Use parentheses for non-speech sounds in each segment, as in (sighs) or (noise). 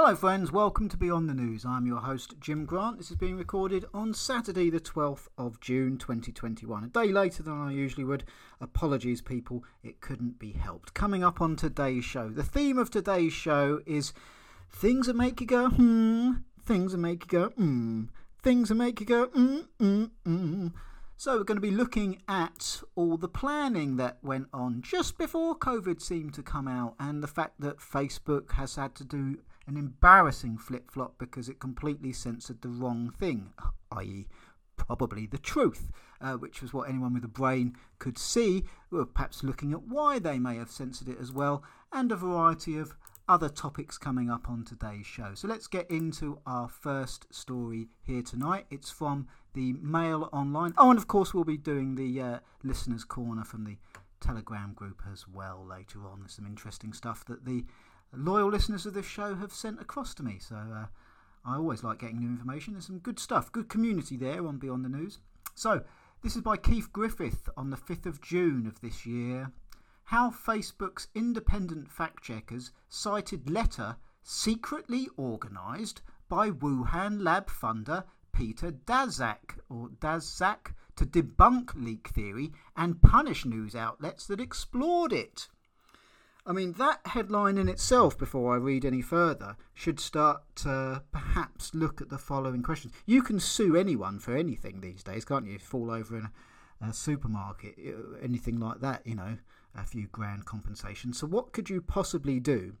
Hello, friends. Welcome to Beyond the News. I'm your host, Jim Grant. This is being recorded on Saturday, the 12th of June 2021. A day later than I usually would. Apologies, people. It couldn't be helped. Coming up on today's show, the theme of today's show is things that make you go, hmm, things that make you go, hmm, things that make you go, hmm, hmm, hmm. So, we're going to be looking at all the planning that went on just before COVID seemed to come out, and the fact that Facebook has had to do an embarrassing flip flop because it completely censored the wrong thing, i.e., probably the truth, uh, which was what anyone with a brain could see, or perhaps looking at why they may have censored it as well, and a variety of other topics coming up on today's show. So let's get into our first story here tonight. It's from the Mail Online. Oh, and of course, we'll be doing the uh, Listener's Corner from the Telegram group as well later on. There's some interesting stuff that the loyal listeners of this show have sent across to me. So uh, I always like getting new information. There's some good stuff, good community there on Beyond the News. So this is by Keith Griffith on the 5th of June of this year. How Facebook's independent fact checkers cited letter secretly organised by Wuhan lab funder Peter Daszak or Daszak to debunk leak theory and punish news outlets that explored it. I mean, that headline in itself, before I read any further, should start to perhaps look at the following questions. You can sue anyone for anything these days, can't you? Fall over in a, a supermarket, uh, anything like that, you know, a few grand compensation. So, what could you possibly do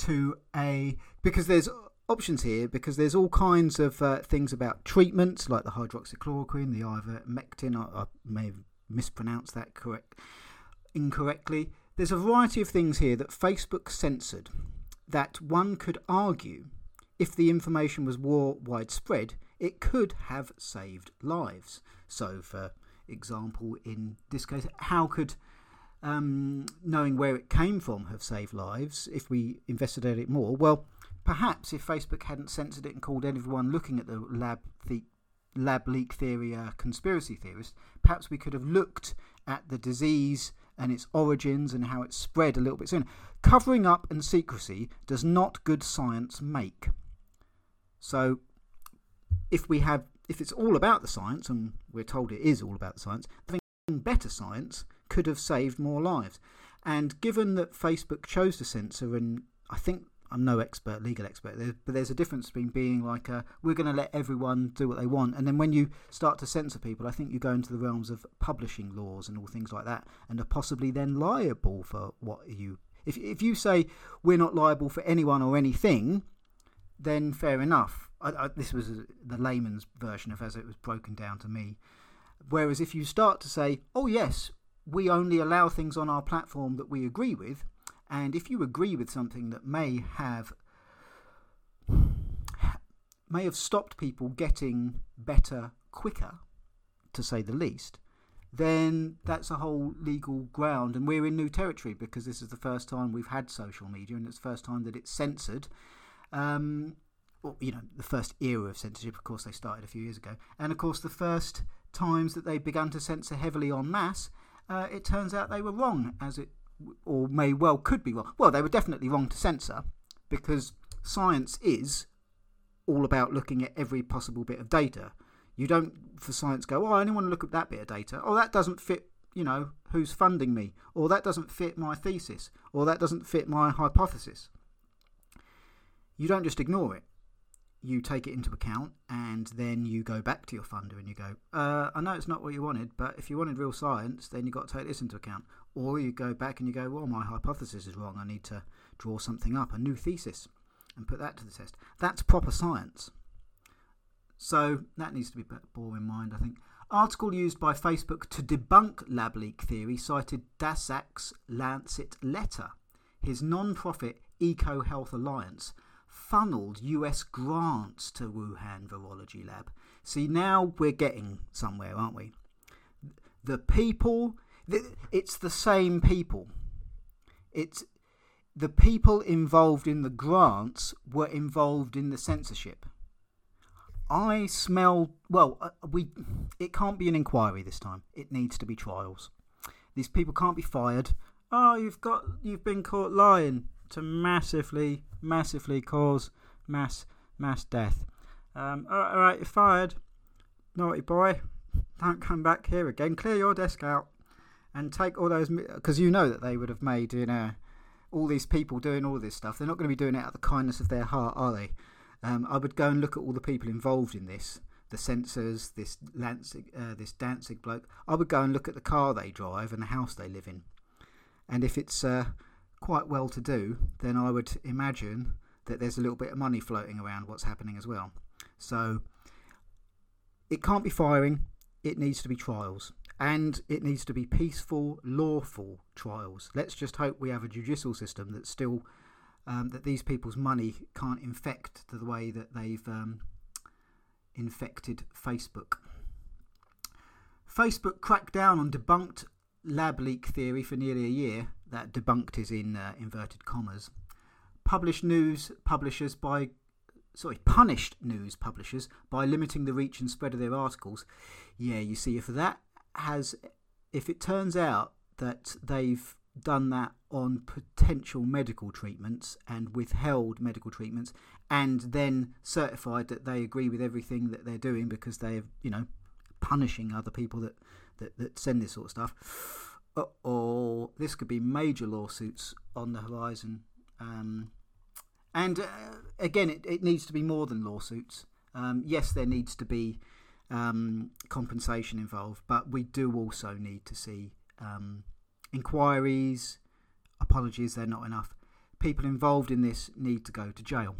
to a. Because there's options here, because there's all kinds of uh, things about treatments, like the hydroxychloroquine, the ivermectin. I, I may have mispronounced that correct incorrectly. There's a variety of things here that Facebook censored that one could argue if the information was more widespread, it could have saved lives. So, for example, in this case, how could um, knowing where it came from have saved lives if we investigated it more? Well, perhaps if Facebook hadn't censored it and called everyone looking at the lab, the lab leak theory a conspiracy theorist, perhaps we could have looked at the disease and its origins and how it spread a little bit sooner. Covering up and secrecy does not good science make. So, if we have, if it's all about the science, and we're told it is all about the science, having better science could have saved more lives. And given that Facebook chose to censor, and I think I'm no expert, legal expert, but there's a difference between being like, a, we're going to let everyone do what they want, and then when you start to censor people, I think you go into the realms of publishing laws and all things like that, and are possibly then liable for what you. If, if you say we're not liable for anyone or anything, then fair enough. I, I, this was uh, the layman's version of as it was broken down to me. Whereas if you start to say, oh, yes, we only allow things on our platform that we agree with, and if you agree with something that may have may have stopped people getting better quicker, to say the least, then that's a whole legal ground. And we're in new territory because this is the first time we've had social media and it's the first time that it's censored. Um, you know, the first era of censorship, of course, they started a few years ago. And of course, the first times that they began to censor heavily en masse, uh, it turns out they were wrong, as it or may well could be wrong. Well, they were definitely wrong to censor because science is all about looking at every possible bit of data. You don't, for science, go, oh, I only want to look at that bit of data. Oh, that doesn't fit, you know, who's funding me. Or that doesn't fit my thesis. Or that doesn't fit my hypothesis. You don't just ignore it you take it into account and then you go back to your funder and you go, uh, I know it's not what you wanted, but if you wanted real science, then you've got to take this into account. Or you go back and you go, well, my hypothesis is wrong. I need to draw something up, a new thesis, and put that to the test. That's proper science. So that needs to be borne in mind, I think. Article used by Facebook to debunk lab leak theory cited Daszak's Lancet letter, his non profit Eco Health Alliance funneled US grants to Wuhan Virology Lab. See, now we're getting somewhere, aren't we? The people, it's the same people. It's the people involved in the grants were involved in the censorship. I smell well. Uh, we it can't be an inquiry this time. It needs to be trials. These people can't be fired. Oh, you've got you've been caught lying to massively massively cause mass mass death. Um, all right, all right, you're fired. Naughty boy, don't come back here again. Clear your desk out and take all those because you know that they would have made you know all these people doing all this stuff. They're not going to be doing it out of the kindness of their heart, are they? Um, I would go and look at all the people involved in this, the censors, this Lansing, uh, this Danzig bloke. I would go and look at the car they drive and the house they live in, and if it's uh, quite well to do, then I would imagine that there's a little bit of money floating around what's happening as well. So it can't be firing. It needs to be trials and it needs to be peaceful, lawful trials. Let's just hope we have a judicial system that still um, that these people's money can't infect the way that they've um, infected Facebook. Facebook cracked down on debunked lab leak theory for nearly a year. That debunked is in uh, inverted commas. Published news publishers by sorry, punished news publishers by limiting the reach and spread of their articles. Yeah, you see, if that has, if it turns out that they've done that on potential medical treatments and withheld medical treatments and then certified that they agree with everything that they're doing because they're, you know, punishing other people that, that, that send this sort of stuff. Or this could be major lawsuits on the horizon. Um, and uh, again, it, it needs to be more than lawsuits. Um, yes, there needs to be um, compensation involved, but we do also need to see um, inquiries, apologies, they're not enough. People involved in this need to go to jail.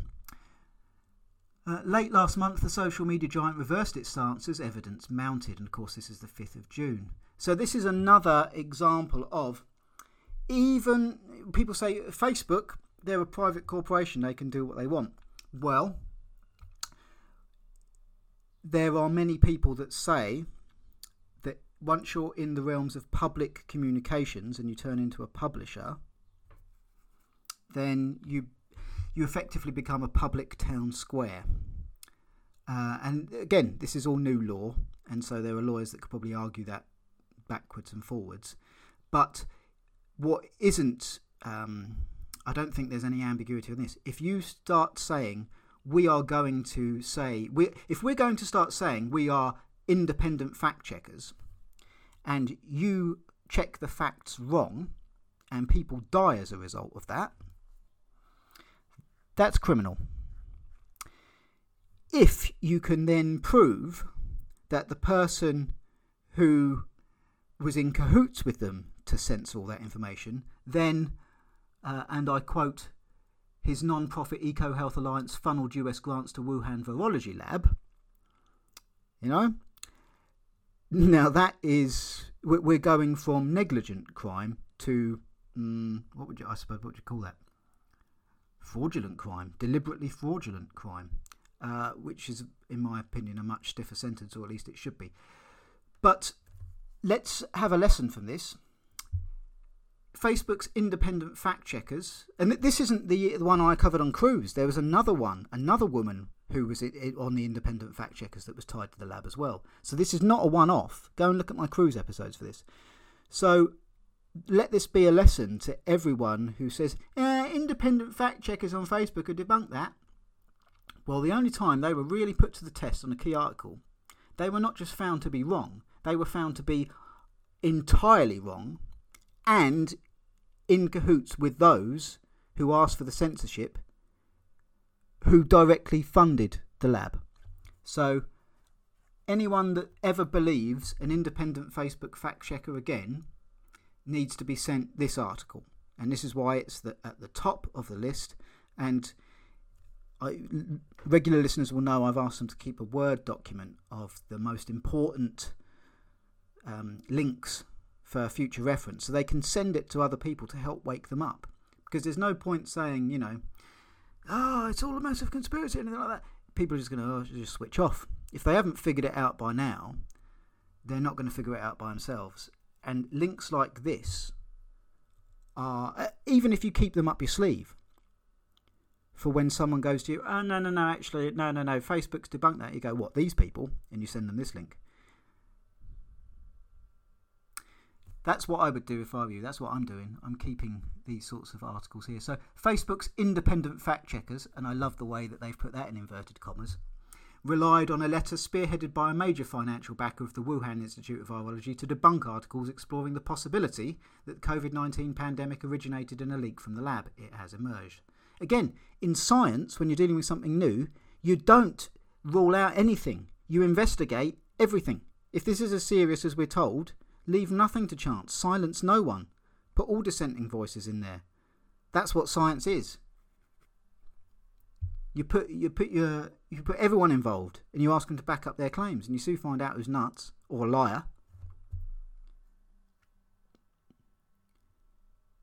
Uh, late last month, the social media giant reversed its stance as evidence mounted, and of course, this is the 5th of June. So, this is another example of even people say Facebook, they're a private corporation, they can do what they want. Well, there are many people that say that once you're in the realms of public communications and you turn into a publisher, then you you effectively become a public town square. Uh, and again, this is all new law, and so there are lawyers that could probably argue that backwards and forwards. But what isn't, um, I don't think there's any ambiguity on this. If you start saying we are going to say, we, if we're going to start saying we are independent fact checkers and you check the facts wrong and people die as a result of that, that's criminal. If you can then prove that the person who was in cahoots with them to censor all that information, then, uh, and I quote his non profit Eco Health Alliance funneled US grants to Wuhan Virology Lab. You know? Now, that is. We're going from negligent crime to. Um, what would you. I suppose, what would you call that? Fraudulent crime. Deliberately fraudulent crime. Uh, which is, in my opinion, a much stiffer sentence, or at least it should be. But let's have a lesson from this. Facebook's independent fact checkers, and this isn't the, the one I covered on Cruise. There was another one, another woman who was on the independent fact checkers that was tied to the lab as well. So this is not a one off. Go and look at my Cruise episodes for this. So let this be a lesson to everyone who says, eh, independent fact checkers on Facebook are debunk that. Well, the only time they were really put to the test on a key article, they were not just found to be wrong, they were found to be entirely wrong and in cahoots with those who asked for the censorship who directly funded the lab. So, anyone that ever believes an independent Facebook fact checker again needs to be sent this article. And this is why it's the, at the top of the list. And I, regular listeners will know I've asked them to keep a Word document of the most important um, links for future reference so they can send it to other people to help wake them up. Because there's no point saying, you know, oh, it's all a massive conspiracy or anything like that. People are just going to oh, just switch off. If they haven't figured it out by now, they're not going to figure it out by themselves. And links like this are, uh, even if you keep them up your sleeve, for when someone goes to you, oh, no, no, no, actually, no, no, no, Facebook's debunked that. You go, what, these people? And you send them this link. That's what I would do if I were you. That's what I'm doing. I'm keeping these sorts of articles here. So, Facebook's independent fact checkers, and I love the way that they've put that in inverted commas, relied on a letter spearheaded by a major financial backer of the Wuhan Institute of Virology to debunk articles exploring the possibility that the COVID 19 pandemic originated in a leak from the lab. It has emerged. Again, in science, when you're dealing with something new, you don't rule out anything, you investigate everything. If this is as serious as we're told, leave nothing to chance, silence no one, put all dissenting voices in there. That's what science is. You put you put your you put everyone involved, and you ask them to back up their claims, and you soon find out who's nuts or a liar.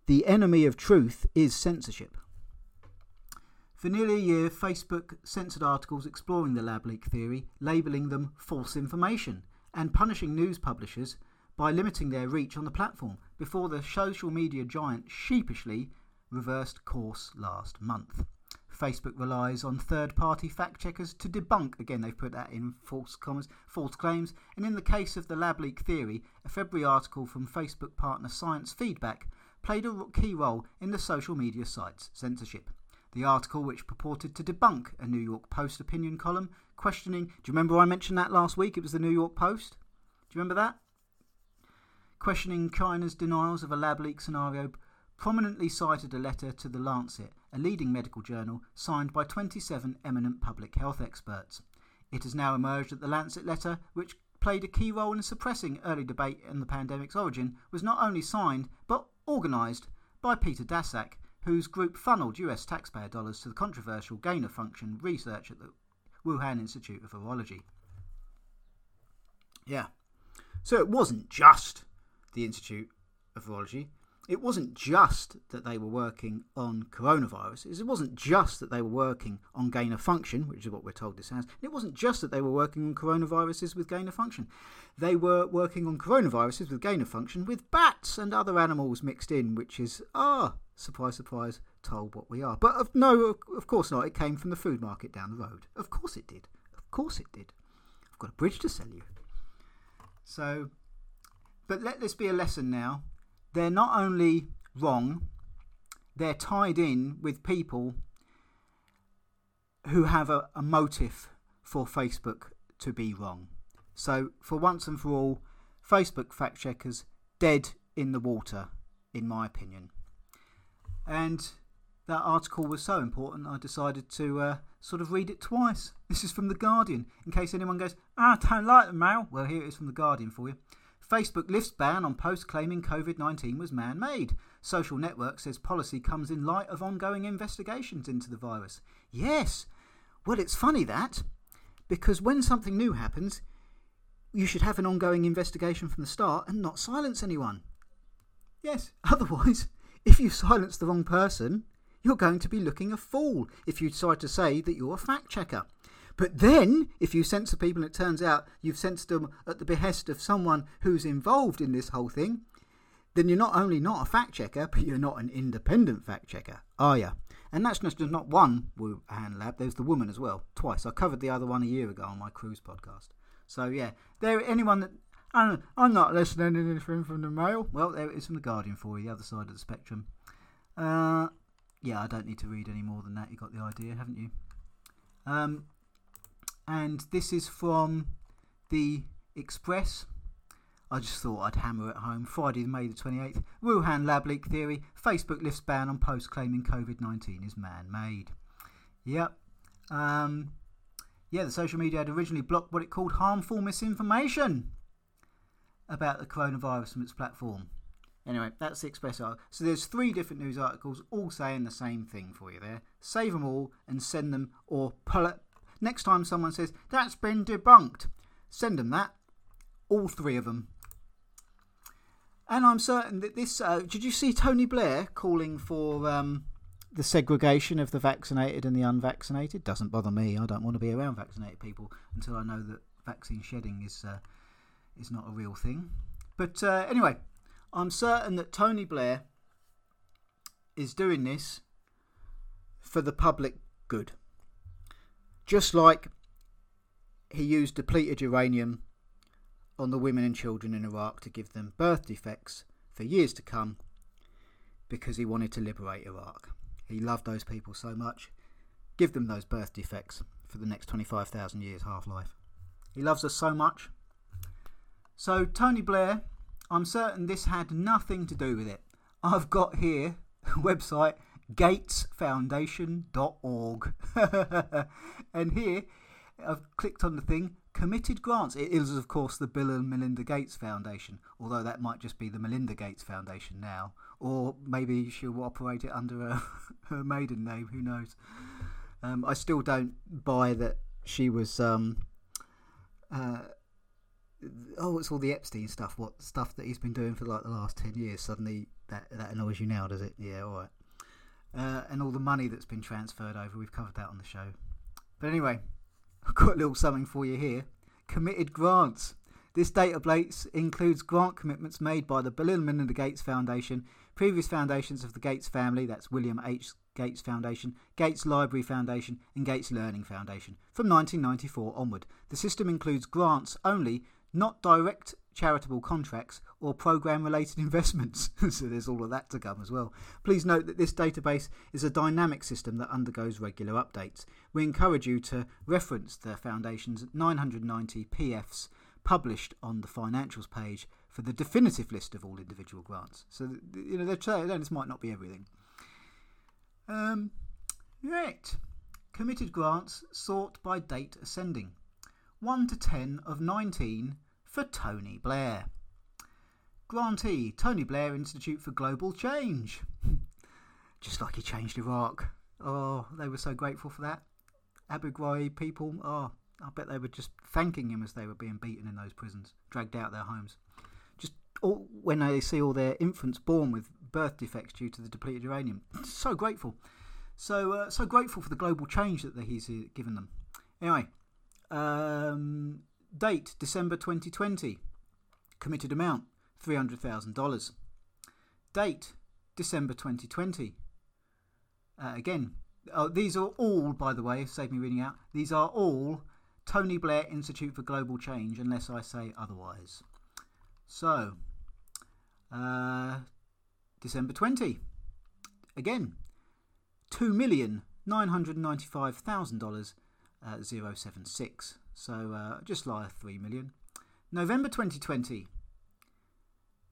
The enemy of truth is censorship. For nearly a year, Facebook censored articles exploring the lab leak theory, labelling them false information, and punishing news publishers by limiting their reach on the platform before the social media giant sheepishly reversed course last month. Facebook relies on third party fact checkers to debunk, again, they've put that in false commas, false claims. And in the case of the lab leak theory, a February article from Facebook partner Science Feedback played a key role in the social media site's censorship. The article, which purported to debunk a New York Post opinion column questioning, do you remember I mentioned that last week? It was the New York Post. Do you remember that? Questioning China's denials of a lab leak scenario prominently cited a letter to The Lancet, a leading medical journal, signed by 27 eminent public health experts. It has now emerged that the Lancet letter, which played a key role in suppressing early debate on the pandemic's origin, was not only signed but organised by Peter Daszak, whose group funneled US taxpayer dollars to the controversial gain of function research at the Wuhan Institute of Virology. Yeah. So it wasn't just the Institute of Virology it wasn't just that they were working on coronaviruses. It wasn't just that they were working on gain of function, which is what we're told this has. It wasn't just that they were working on coronaviruses with gain of function. They were working on coronaviruses with gain of function with bats and other animals mixed in, which is, ah, surprise, surprise, told what we are. But of, no, of course not. It came from the food market down the road. Of course it did. Of course it did. I've got a bridge to sell you. So, but let this be a lesson now they're not only wrong, they're tied in with people who have a, a motive for Facebook to be wrong. So, for once and for all, Facebook fact checkers dead in the water, in my opinion. And that article was so important, I decided to uh, sort of read it twice. (laughs) This is from The Guardian, in case anyone goes, ah, I don't like the mail. Well, here it is from The Guardian for you. Facebook lifts ban on posts claiming COVID 19 was man made. Social network says policy comes in light of ongoing investigations into the virus. Yes! Well, it's funny that, because when something new happens, you should have an ongoing investigation from the start and not silence anyone. Yes, (laughs) otherwise, if you silence the wrong person, you're going to be looking a fool if you decide to say that you're a fact checker. But then, if you censor people and it turns out you've censored them at the behest of someone who's involved in this whole thing, then you're not only not a fact checker, but you're not an independent fact checker, are you? And that's just not one Wuhan lab, there's the woman as well, twice. I covered the other one a year ago on my cruise podcast. So, yeah, there anyone that. I'm, not listening to anything from the Mail. Well, there it is from The Guardian for you, the other side of the spectrum. Uh, yeah, I don't need to read any more than that. You got the idea, haven't you? Um, and this is from the Express. I just thought I'd hammer it home. Friday, May the 28th. Wuhan lab leak theory. Facebook lifts ban on posts claiming COVID 19 is man made. Yep. Um, yeah, the social media had originally blocked what it called harmful misinformation about the coronavirus from its platform. Anyway, that's the Express article. So there's three different news articles all saying the same thing for you there. Save them all and send them or pull it, Next time someone says, that's been debunked, send them that. All three of them. And I'm certain that this. Uh, did you see Tony Blair calling for um, the segregation of the vaccinated and the unvaccinated? Doesn't bother me. I don't want to be around vaccinated people until I know that vaccine shedding is uh, is not a real thing. But uh, anyway, I'm certain that Tony Blair is doing this for the public good. Just like he used depleted uranium on the women and children in Iraq to give them birth defects for years to come because he wanted to liberate Iraq. He loved those people so much. Give them those birth defects for the next 25,000 years half life. He loves us so much. So, Tony Blair, I'm certain this had nothing to do with it. I've got here (laughs) a website gatesfoundation.org. (laughs) and here I've clicked on the thing committed grants. It is, of course, the Bill and Melinda Gates Foundation, although that might just be the Melinda Gates Foundation now. Or maybe she'll operate it under her, (laughs) her maiden name, who knows. Um, I still don't buy that she was. Um, uh, oh, it's all the Epstein stuff. What stuff that he's been doing for like the last ten years? Suddenly, that that annoys you now, does it? Yeah, all right. Uh, and all the money that's been transferred over. We've covered that on the show. But anyway, I've got a little something for you here. Committed grants. This database includes grant commitments made by the Bill and Melinda Gates Foundation, previous foundations of the Gates family, that's William H. Gates Foundation, Gates Library Foundation, and Gates Learning Foundation, from 1994 onward. The system includes grants only, not direct charitable contracts, or program related (laughs) investments. (laughs) so there's all of that to come as well. Please note that this database is a dynamic system that undergoes regular updates. We encourage you to reference the Foundation's 990 PFs published on the financials page for the definitive list of all individual grants. So, you know, this might not be everything. Um, right. Committed grants sort by date ascending. 1 to 10 of 19 for Tony Blair. Grantee, Tony Blair Institute for Global Change. (laughs) Just like he changed Iraq. Oh, they were so grateful for that. Abu Ghraib people, oh, I bet they were just thanking him as they were being beaten in those prisons, dragged out their homes. Just all, when they see all their infants born with birth defects due to the depleted uranium, (laughs) so grateful. So, uh, so grateful for the global change that he's uh, given them. Anyway, um, Date December 2020. Committed amount $300,000. Date December 2020. Uh, again, uh, these are all, by the way, save me reading out, these are all Tony Blair Institute for Global Change, unless I say otherwise. So, uh, December 20. Again, $2,995,000 uh, 076. So uh, just lie of 3 million. November 2020.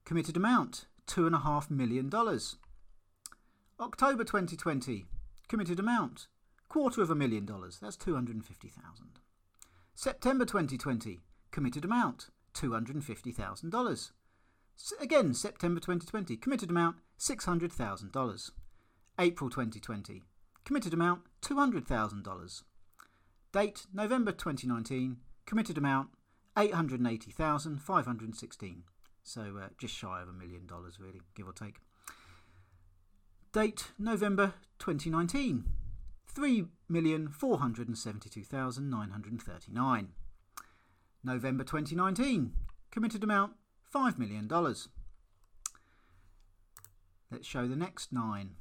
Committed amount $2.5 million. October 2020. Committed amount quarter of a million dollars. That's 250,000. September 2020. Committed amount $250,000. Again, September 2020. Committed amount $600,000. April 2020. Committed amount $200,000. Date November 2019. Committed amount 880,516. So uh, just shy of a million dollars, really, give or take. Date November 2019. 3,472,939. November 2019. Committed amount $5 million. Let's show the next nine.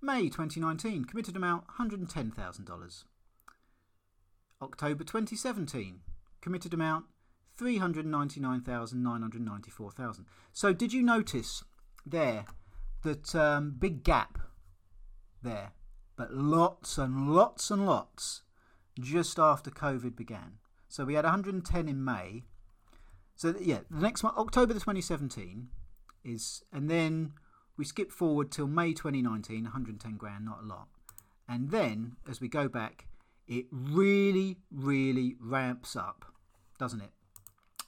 May 2019. Committed amount $110,000. October 2017. Committed amount 399,994,000. So did you notice there that um, big gap there, but lots and lots and lots just after COVID began. So we had 110 in May. So yeah, the next month, October the 2017 is, and then we skip forward till May 2019, 110 grand, not a lot. And then as we go back, it really, really ramps up, doesn't it?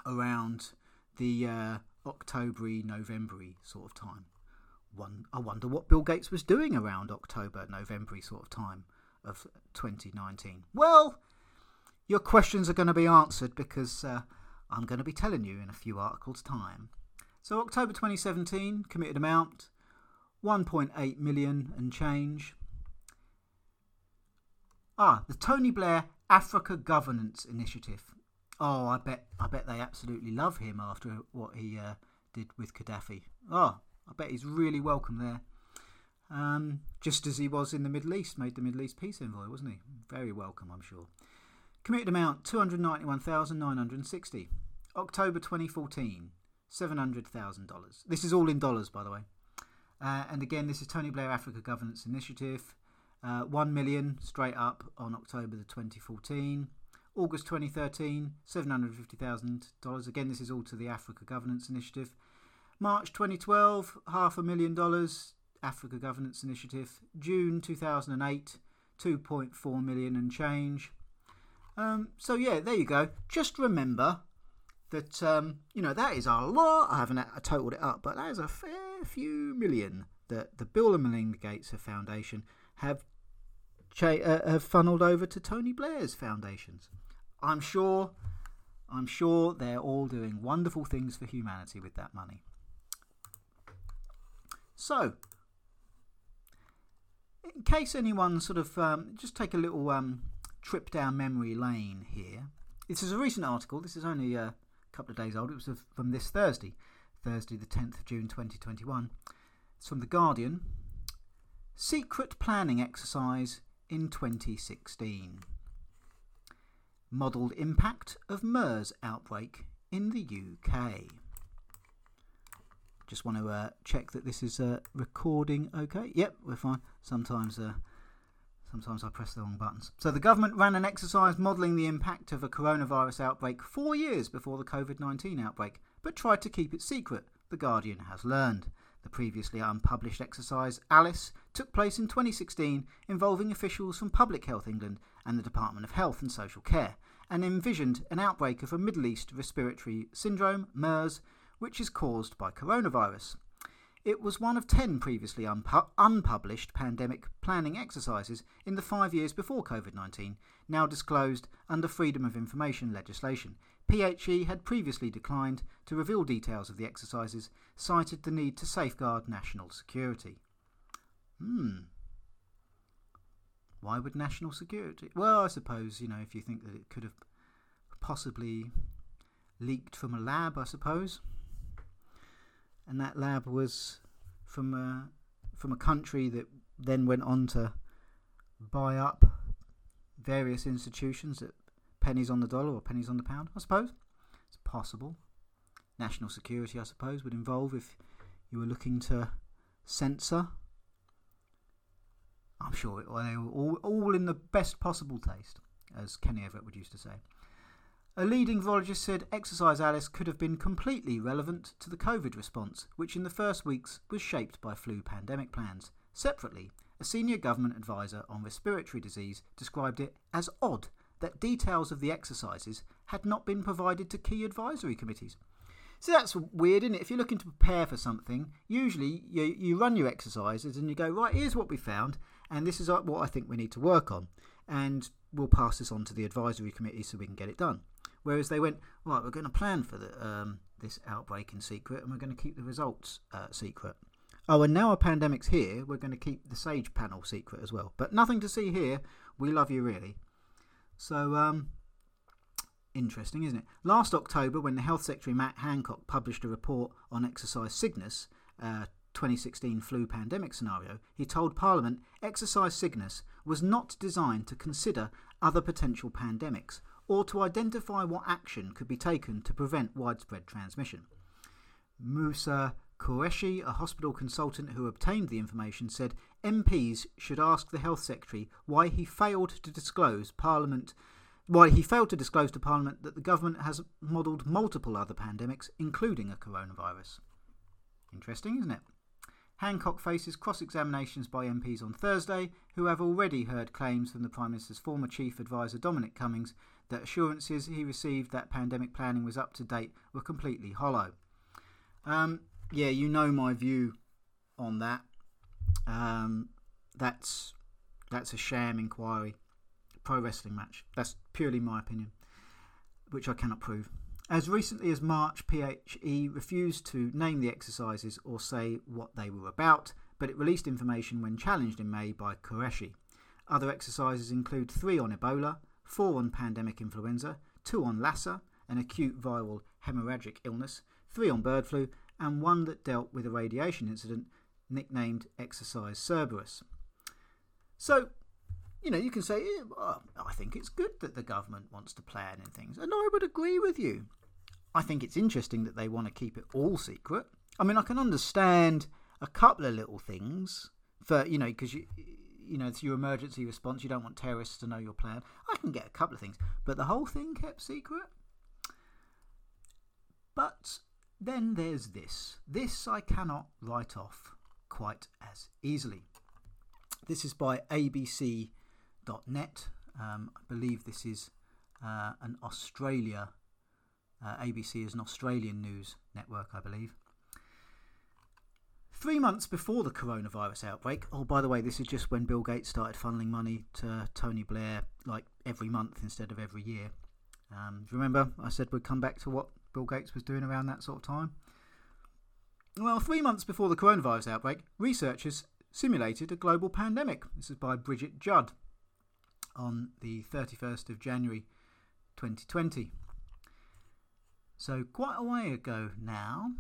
Around the uh, October, November sort of time. One, I wonder what Bill Gates was doing around October, November sort of time of 2019. Well, your questions are going to be answered because uh, I'm going to be telling you in a few articles' time. So, October 2017, committed amount 1.8 million and change. Ah, the Tony Blair Africa Governance Initiative. Oh, I bet I bet they absolutely love him after what he uh, did with Gaddafi. Oh, I bet he's really welcome there. Um, just as he was in the Middle East, made the Middle East peace envoy, wasn't he? Very welcome, I'm sure. Committed amount 291,960. October 2014, $700,000. This is all in dollars, by the way. Uh, and again, this is Tony Blair Africa Governance Initiative. Uh, 1 million straight up on October the 2014. August 2013, $750,000. Again, this is all to the Africa Governance Initiative. March 2012, half a million dollars, Africa Governance Initiative. June 2008, 2.4 million and change. Um, so yeah, there you go. Just remember that um, you know that is a lot. I haven't totaled it up, but that is a fair few million that the Bill and Melinda Gates Foundation have uh, have funneled over to Tony Blair's foundations. I'm sure, I'm sure they're all doing wonderful things for humanity with that money. So, in case anyone sort of um, just take a little um, trip down memory lane here. This is a recent article. This is only a couple of days old. It was from this Thursday, Thursday the 10th of June 2021. It's from The Guardian. Secret planning exercise in 2016. Modelled impact of MERS outbreak in the UK. Just want to uh, check that this is uh, recording okay. Yep, we're fine. Sometimes, uh, sometimes I press the wrong buttons. So the government ran an exercise modelling the impact of a coronavirus outbreak four years before the COVID-19 outbreak, but tried to keep it secret. The Guardian has learned. The previously unpublished exercise, Alice, took place in 2016 involving officials from Public Health England and the Department of Health and Social Care and envisioned an outbreak of a Middle East respiratory syndrome, MERS, which is caused by coronavirus. It was one of 10 previously unpu- unpublished pandemic planning exercises in the five years before COVID 19, now disclosed under Freedom of Information legislation, PHE had previously declined to reveal details of the exercises, cited the need to safeguard national security. Hmm. Why would national security? Well, I suppose, you know, if you think that it could have possibly leaked from a lab, I suppose. And that lab was from a, from a country that then went on to buy up various institutions that pennies on the dollar or pennies on the pound, I suppose. It's possible. National security, I suppose, would involve if you were looking to censor. I'm sure it, they were all, all in the best possible taste, as Kenny Everett would used to say. A leading virologist said Exercise Alice could have been completely relevant to the COVID response, which in the first weeks was shaped by flu pandemic plans. Separately, a senior government advisor on respiratory disease described it as odd that details of the exercises had not been provided to key advisory committees. So that's weird, isn't it? If you're looking to prepare for something, usually you, you run your exercises and you go, right, here's what we found, and this is what I think we need to work on. And we'll pass this on to the advisory committee so we can get it done. Whereas they went, right, we're going to plan for the, um, this outbreak in secret and we're going to keep the results uh, secret. Oh, and now a pandemic's here, we're going to keep the SAGE panel secret as well. But nothing to see here. We love you, really. So, um, interesting, isn't it? Last October, when the Health Secretary Matt Hancock published a report on exercise Cygnus, uh, 2016 flu pandemic scenario, he told Parliament exercise Cygnus was not designed to consider other potential pandemics or to identify what action could be taken to prevent widespread transmission. Moosa Qureshi, a hospital consultant who obtained the information, said MPs should ask the Health Secretary why he failed to disclose Parliament why he failed to disclose to Parliament that the government has modelled multiple other pandemics, including a coronavirus. Interesting, isn't it? Hancock faces cross examinations by MPs on Thursday, who have already heard claims from the Prime Minister's former chief adviser Dominic Cummings that assurances he received that pandemic planning was up to date were completely hollow. Um, yeah, you know my view on that. Um, that's that's a sham inquiry, pro wrestling match. That's purely my opinion, which I cannot prove. As recently as March, PHE refused to name the exercises or say what they were about, but it released information when challenged in May by Qureshi. Other exercises include three on Ebola, four on pandemic influenza, two on Lassa, an acute viral hemorrhagic illness, three on bird flu, and one that dealt with a radiation incident nicknamed Exercise Cerberus. So, you know, you can say, I think it's good that the government wants to plan in things, and I would agree with you. I think it's interesting that they want to keep it all secret. I mean, I can understand a couple of little things for you know because you you know it's your emergency response. You don't want terrorists to know your plan. I can get a couple of things, but the whole thing kept secret. But then there's this. This I cannot write off quite as easily. This is by ABC.net. Um, I believe this is uh, an Australia. Uh, ABC is an Australian news network, I believe. Three months before the coronavirus outbreak, oh, by the way, this is just when Bill Gates started funneling money to Tony Blair like every month instead of every year. Um, remember, I said we'd come back to what Bill Gates was doing around that sort of time? Well, three months before the coronavirus outbreak, researchers simulated a global pandemic. This is by Bridget Judd on the 31st of January 2020. So, quite a way ago now,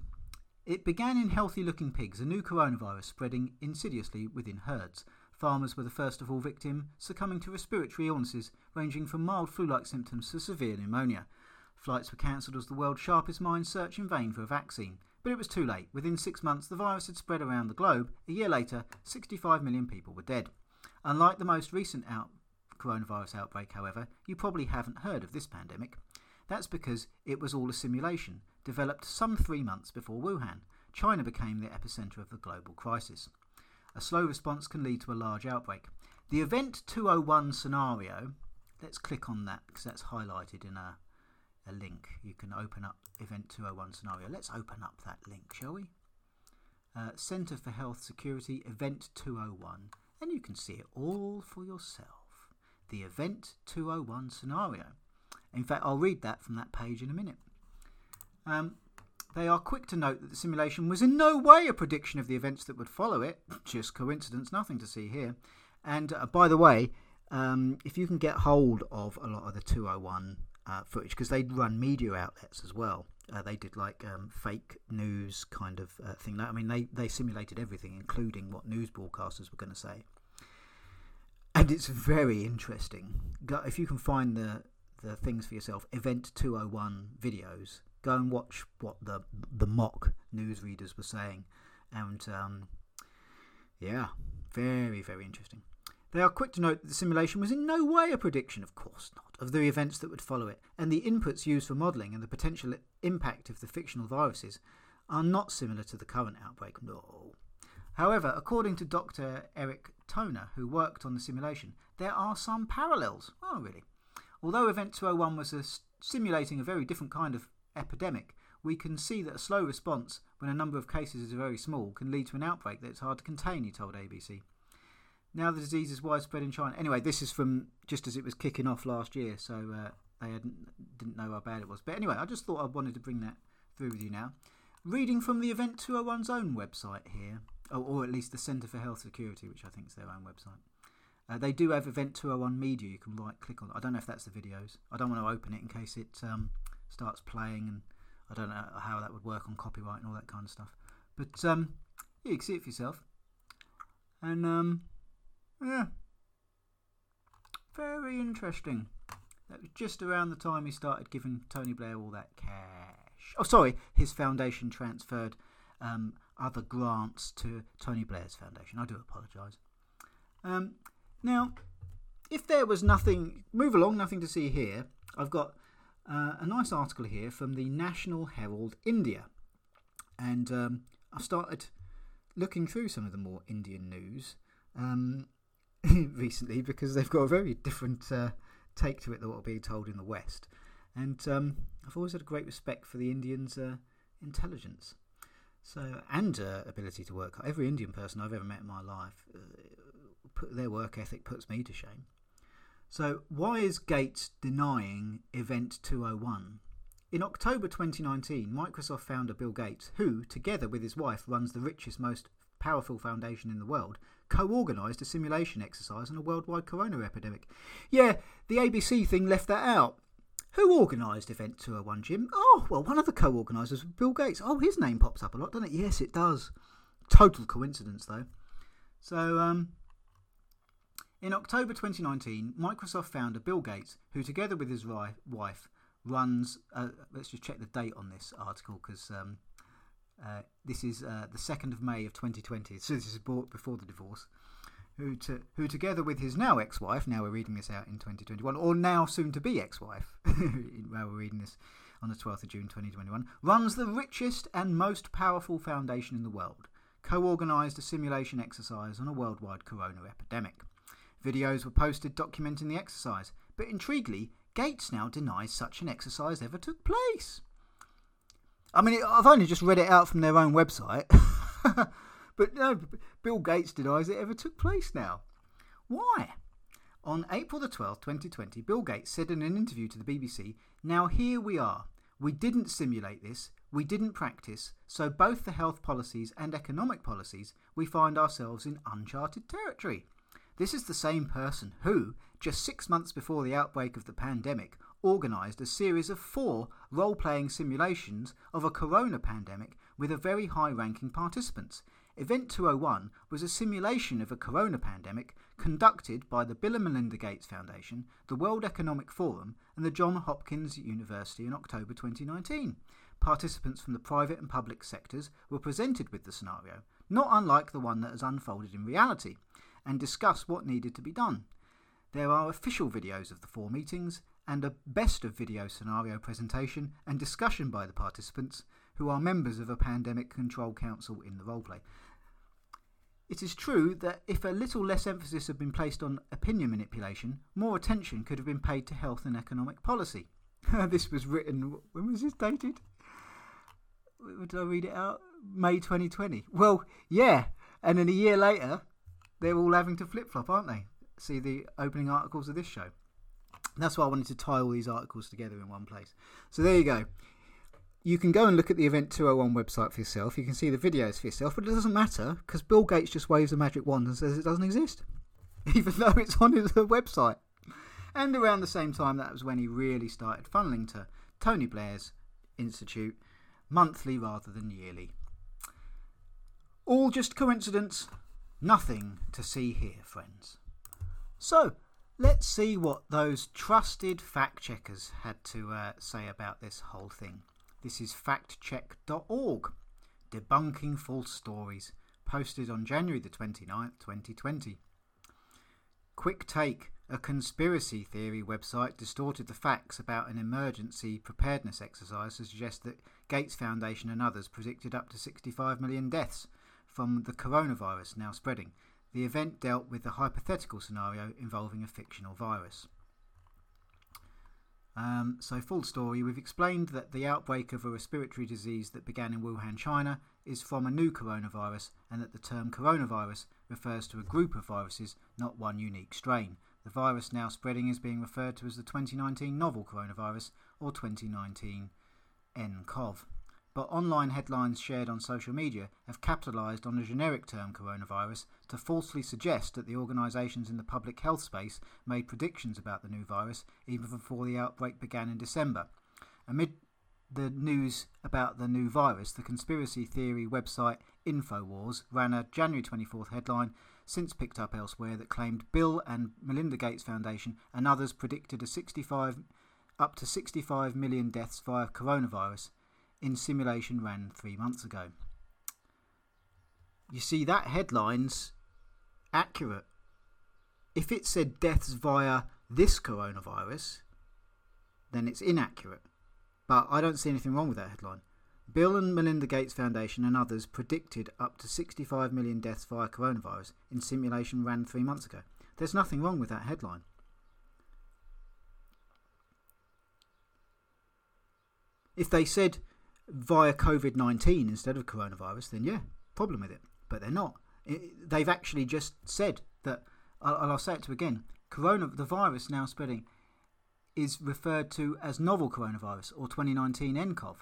it began in healthy looking pigs, a new coronavirus spreading insidiously within herds. Farmers were the first of all victims, succumbing to respiratory illnesses ranging from mild flu like symptoms to severe pneumonia. Flights were cancelled as the world's sharpest minds searched in vain for a vaccine. But it was too late. Within six months, the virus had spread around the globe. A year later, 65 million people were dead. Unlike the most recent out coronavirus outbreak, however, you probably haven't heard of this pandemic. That's because it was all a simulation, developed some three months before Wuhan. China became the epicentre of the global crisis. A slow response can lead to a large outbreak. The Event 201 scenario, let's click on that because that's highlighted in a a link. You can open up Event 201 scenario. Let's open up that link, shall we? Uh, Centre for Health Security, Event 201. And you can see it all for yourself. The Event 201 scenario. In fact, I'll read that from that page in a minute. Um, they are quick to note that the simulation was in no way a prediction of the events that would follow it. (laughs) Just coincidence, nothing to see here. And uh, by the way, um, if you can get hold of a lot of the 201 uh, footage because they'd run media outlets as well. Uh, they did like um, fake news kind of uh, thing. I mean, they, they simulated everything, including what news broadcasters were going to say. And it's very interesting. If you can find the, the things for yourself, Event 201 videos, go and watch what the, the mock newsreaders were saying. And um, yeah, very, very interesting. They are quick to note that the simulation was in no way a prediction, of course not, of the events that would follow it, and the inputs used for modelling and the potential impact of the fictional viruses are not similar to the current outbreak. No. However, according to Dr. Eric Toner, who worked on the simulation, there are some parallels. Oh, really? Although Event 201 was a, simulating a very different kind of epidemic, we can see that a slow response, when a number of cases is very small, can lead to an outbreak that's hard to contain, he told ABC. Now the disease is widespread in China. Anyway, this is from just as it was kicking off last year, so uh, they didn't know how bad it was. But anyway, I just thought I wanted to bring that through with you now. Reading from the Event 201's own website here, or, or at least the Centre for Health Security, which I think is their own website. Uh, they do have Event 201 Media. You can right click on. I don't know if that's the videos. I don't want to open it in case it um, starts playing, and I don't know how that would work on copyright and all that kind of stuff. But um, yeah, you can see it for yourself. And um, yeah. Very interesting. That was just around the time he started giving Tony Blair all that cash. Oh, sorry, his foundation transferred um, other grants to Tony Blair's foundation. I do apologise. Um, now, if there was nothing, move along, nothing to see here. I've got uh, a nice article here from the National Herald India. And um, I've started looking through some of the more Indian news. Um, (laughs) recently because they've got a very different uh, take to it than what being told in the West. And um, I've always had a great respect for the Indians' uh, intelligence. So and uh, ability to work. Every Indian person I've ever met in my life, uh, put, their work ethic puts me to shame. So why is Gates denying Event 201? In October 2019, Microsoft founder Bill Gates, who, together with his wife, runs the richest, most powerful foundation in the world, co organised a simulation exercise on a worldwide corona epidemic. Yeah, the ABC thing left that out. Who organised Event 201, Jim? Oh, well, one of the co organisers was Bill Gates. Oh, his name pops up a lot, doesn't it? Yes, it does. Total coincidence, though. So, um, in October 2019, Microsoft founder Bill Gates, who together with his wife runs. Uh, let's just check the date on this article because um, uh, this is uh, the 2nd of May of 2020. So this is bought before the divorce. Who, to, who, together with his now ex wife, now we're reading this out in 2021, or now soon to be ex wife, (laughs) while we're reading this on the 12th of June 2021, runs the richest and most powerful foundation in the world, co organised a simulation exercise on a worldwide corona epidemic. Videos were posted documenting the exercise, but intriguingly, Gates now denies such an exercise ever took place. I mean, I've only just read it out from their own website, (laughs) but no, Bill Gates denies it ever took place now. Why? On April the 12th, 2020, Bill Gates said in an interview to the BBC, Now here we are. We didn't simulate this, we didn't practice, so both the health policies and economic policies, we find ourselves in uncharted territory. This is the same person who, just six months before the outbreak of the pandemic, organised a series of four role playing simulations of a corona pandemic with a very high ranking participants. Event 201 was a simulation of a corona pandemic conducted by the Bill and Melinda Gates Foundation, the World Economic Forum, and the Johns Hopkins University in October 2019. Participants from the private and public sectors were presented with the scenario, not unlike the one that has unfolded in reality and discussed what needed to be done. There are official videos of the four meetings and a best of video scenario presentation and discussion by the participants who are members of a pandemic control council in the roleplay. It is true that if a little less emphasis had been placed on opinion manipulation, more attention could have been paid to health and economic policy. (laughs) this was written, when was this dated? Did I read it out? May 2020. Well, yeah, and then a year later, they're all having to flip flop, aren't they? See the opening articles of this show. That's why I wanted to tie all these articles together in one place. So there you go. You can go and look at the Event 201 website for yourself. You can see the videos for yourself, but it doesn't matter because Bill Gates just waves a magic wand and says it doesn't exist, (laughs) even though it's on his uh, website. And around the same time, that was when he really started funneling to Tony Blair's Institute monthly rather than yearly. All just coincidence? Nothing to see here, friends. So, let's see what those trusted fact checkers had to uh, say about this whole thing. This is factcheck.org, debunking false stories, posted on January the 29th, 2020. Quick Take, a conspiracy theory website, distorted the facts about an emergency preparedness exercise to suggest that Gates Foundation and others predicted up to 65 million deaths from the coronavirus now spreading. The event dealt with the hypothetical scenario involving a fictional virus. Um, so, full story, we've explained that the outbreak of a respiratory disease that began in Wuhan, China, is from a new coronavirus, and that the term coronavirus refers to a group of viruses, not one unique strain. The virus now spreading is being referred to as the 2019 novel coronavirus or 2019 nCoV but online headlines shared on social media have capitalised on the generic term coronavirus to falsely suggest that the organisations in the public health space made predictions about the new virus even before the outbreak began in December. Amid the news about the new virus, the conspiracy theory website Infowars ran a January 24th headline, since picked up elsewhere, that claimed Bill and Melinda Gates Foundation and others predicted a 65 up to 65 million deaths via coronavirus in simulation ran three months ago. You see, that headline's accurate. If it said deaths via this coronavirus, then it's inaccurate. But I don't see anything wrong with that headline. Bill and Melinda Gates Foundation and others predicted up to 65 million deaths via coronavirus in simulation ran three months ago. There's nothing wrong with that headline. If they said via COVID 19 instead of coronavirus, then yeah, problem with it. But they're not. It, they've actually just said that, and I'll say it to again corona, the virus now spreading is referred to as novel coronavirus or 2019 nCoV.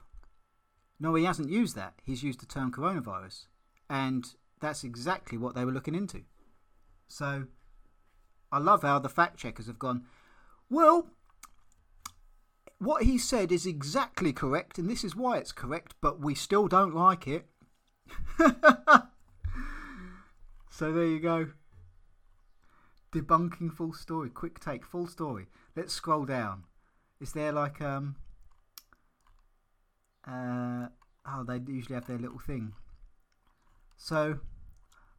No, he hasn't used that. He's used the term coronavirus. And that's exactly what they were looking into. So I love how the fact checkers have gone, well, what he said is exactly correct, and this is why it's correct, but we still don't like it. (laughs) so there you go. Debunking full story. Quick take, full story. Let's scroll down. Is there like um Uh, oh, they usually have their little thing. So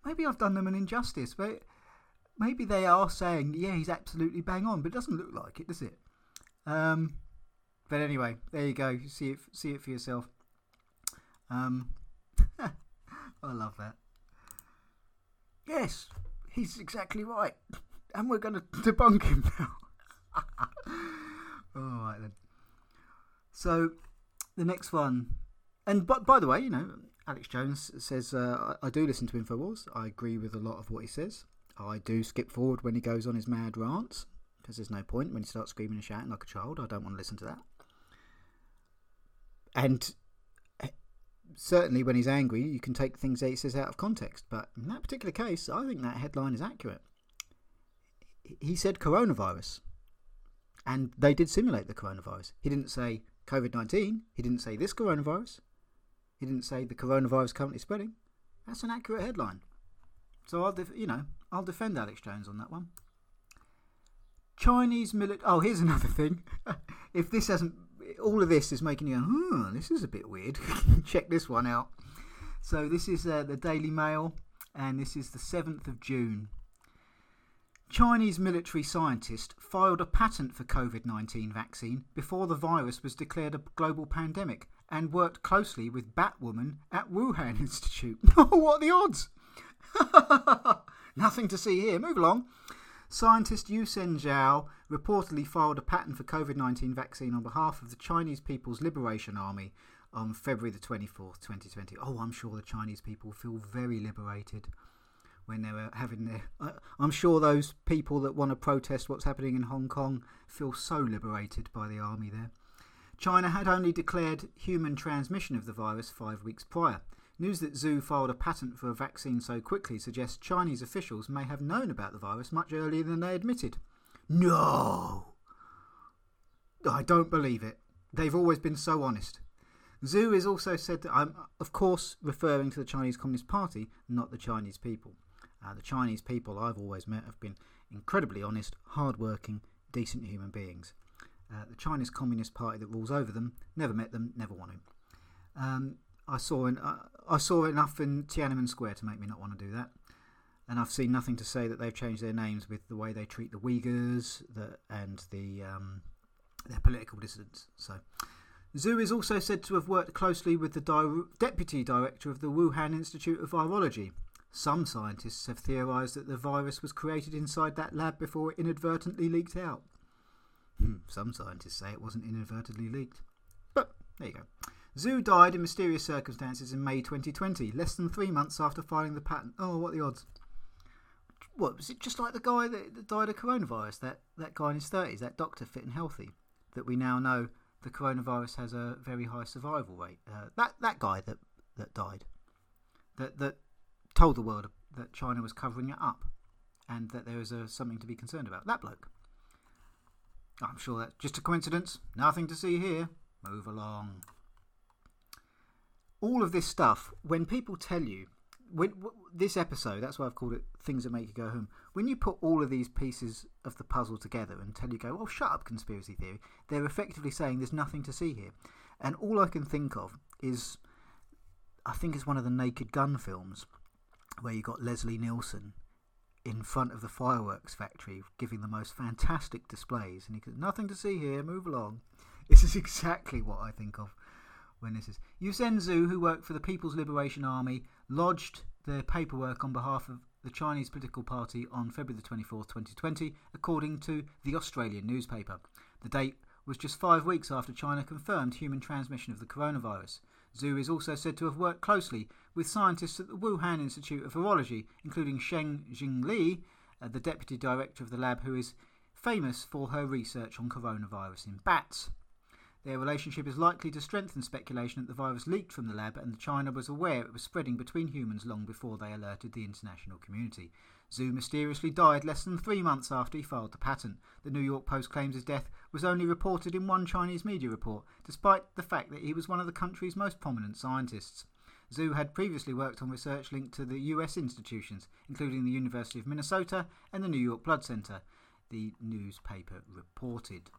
maybe I've done them an injustice, but maybe they are saying, yeah, he's absolutely bang on, but it doesn't look like it, does it? Um, but anyway, there you go. See it, see it for yourself. Um, (laughs) I love that. Yes, he's exactly right, and we're going (laughs) to debunk him now. (laughs) All right then. So the next one, and but by the way, you know, Alex Jones says uh, I, I do listen to Infowars. I agree with a lot of what he says. I do skip forward when he goes on his mad rants because there's no point when he starts screaming and shouting like a child. I don't want to listen to that. And eh, certainly when he's angry, you can take things that he says out of context. But in that particular case, I think that headline is accurate. He said coronavirus, and they did simulate the coronavirus. He didn't say COVID 19, he didn't say this coronavirus, he didn't say the coronavirus currently spreading. That's an accurate headline. So I'll, you know, I'll defend Alex Jones on that one. Chinese military. Oh, here's another thing. (laughs) if this hasn't, all of this is making you go, hmm, this is a bit weird. (laughs) Check this one out. So this is uh, the Daily Mail, and this is the 7th of June. Chinese military scientist filed a patent for COVID 19 vaccine before the virus was declared a global pandemic and worked closely with Batwoman at Wuhan (laughs) Institute. (laughs) what are the odds? Nothing to see here. Move along. Scientist Yu Sen Zhao reportedly filed a patent for COVID 19 vaccine on behalf of the Chinese People's Liberation Army on February the 24th, 2020. Oh, I'm sure the Chinese people feel very liberated when they were uh, having their. Uh, I'm sure those people that want to protest what's happening in Hong Kong feel so liberated by the army there. China had only declared human transmission of the virus five weeks prior. News that Zhu filed a patent for a vaccine so quickly suggests Chinese officials may have known about the virus much earlier than they admitted. No! I don't believe it. They've always been so honest. Zhu is also said that I'm, of course, referring to the Chinese Communist Party, not the Chinese people. Uh, the Chinese people I've always met have been incredibly honest, hard-working, decent human beings. Uh, the Chinese Communist Party that rules over them, never met them, never want to. Um, I saw in, uh, I saw enough in Tiananmen Square to make me not want to do that. And I've seen nothing to say that they've changed their names with the way they treat the Uyghurs the, and the um, their political dissidents. So, Zhu is also said to have worked closely with the di deputy director of the Wuhan Institute of Virology, some scientists have theorised that the virus was created inside that lab before it inadvertently leaked out. Hmm, some scientists say it wasn't inadvertently leaked. But there you go. Zhu died in mysterious circumstances in May 2020, less than three months after filing the patent. Oh, what the odds? What, was it just like the guy that, that died of coronavirus? That, that guy in his 30s, that doctor fit and healthy, that we now know the coronavirus has a very high survival rate. Uh, that, that guy that, that died. That, that told the world that China was covering it up and that there was a, something to be concerned about. That bloke. I'm sure that's just a coincidence. Nothing to see here. Move along. All of this stuff, when people tell you, when, this episode, that's why I've called it Things That Make You Go Home. When you put all of these pieces of the puzzle together tell you, go, oh, shut up, conspiracy theory, they're effectively saying there's nothing to see here. And all I can think of is, I think it's one of the Naked Gun films where you got Leslie Nielsen in front of the fireworks factory giving the most fantastic displays and he goes nothing to see here move along (laughs) this is exactly what i think of when this is Yu Sen Zhu, who worked for the people's liberation army lodged the paperwork on behalf of the chinese political party on february the 24th 2020 according to the australian newspaper. The date was just five weeks after china confirmed human transmission of the coronavirus. Zhu is also said to have worked closely with scientists at the Wuhan Institute of Virology, including Sheng Jingli, uh, the deputy director of the lab, who is famous for her research on coronavirus in bats. Their relationship is likely to strengthen speculation that the virus leaked from the lab and China was aware it was spreading between humans long before they alerted the international community. Zhu mysteriously died less than three months after he filed the patent. The New York Post claims his death was only reported in one Chinese media report, despite the fact that he was one of the country's most prominent scientists. Zhu had previously worked on research linked to the US institutions, including the University of Minnesota and the New York Blood Center, the newspaper reported.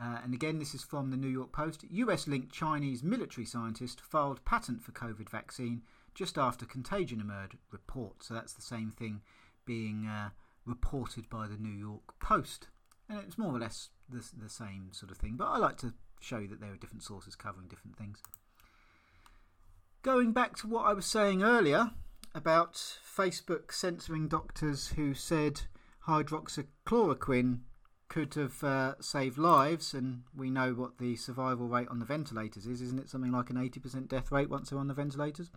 Uh, and again, this is from the New York Post. US linked Chinese military scientist filed patent for COVID vaccine just after contagion emerged report. So that's the same thing being uh, reported by the New York Post. And it's more or less the, the same sort of thing. But I like to show you that there are different sources covering different things. Going back to what I was saying earlier about Facebook censoring doctors who said hydroxychloroquine could have uh, saved lives, and we know what the survival rate on the ventilators is, isn't it? Something like an 80% death rate once they're on the ventilators.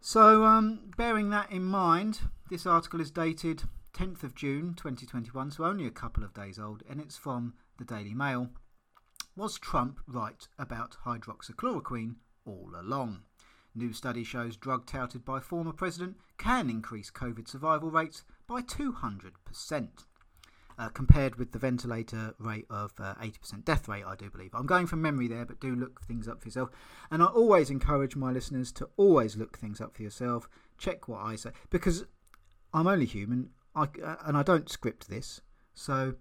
So, um, bearing that in mind, this article is dated 10th of June 2021, so only a couple of days old, and it's from the Daily Mail. Was Trump right about hydroxychloroquine all along? New study shows drug touted by former president can increase COVID survival rates by 200% uh, compared with the ventilator rate of uh, 80% death rate, I do believe. I'm going from memory there, but do look things up for yourself. And I always encourage my listeners to always look things up for yourself. Check what I say because I'm only human, I, uh, and I don't script this. So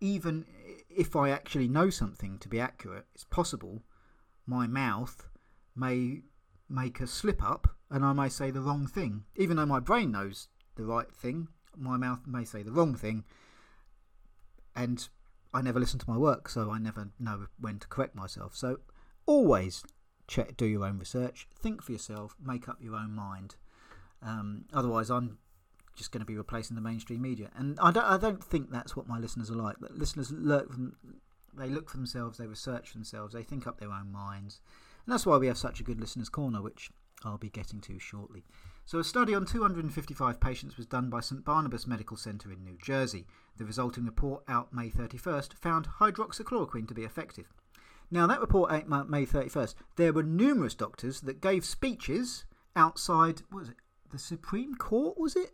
even if I actually know something to be accurate, it's possible my mouth may make a slip up and I may say the wrong thing. Even though my brain knows the right thing, my mouth may say the wrong thing and I never listen to my work, so I never know when to correct myself. So always check, do your own research, think for yourself, make up your own mind. Um, otherwise, I'm just going to be replacing the mainstream media, and I don't. I don't think that's what my listeners are like. That listeners look, they look for themselves, they research themselves, they think up their own minds, and that's why we have such a good listeners' corner, which I'll be getting to shortly. So, a study on 255 patients was done by St Barnabas Medical Centre in New Jersey. The resulting report, out May 31st, found hydroxychloroquine to be effective. Now, that report out May 31st, there were numerous doctors that gave speeches outside, was it, the Supreme Court, was it?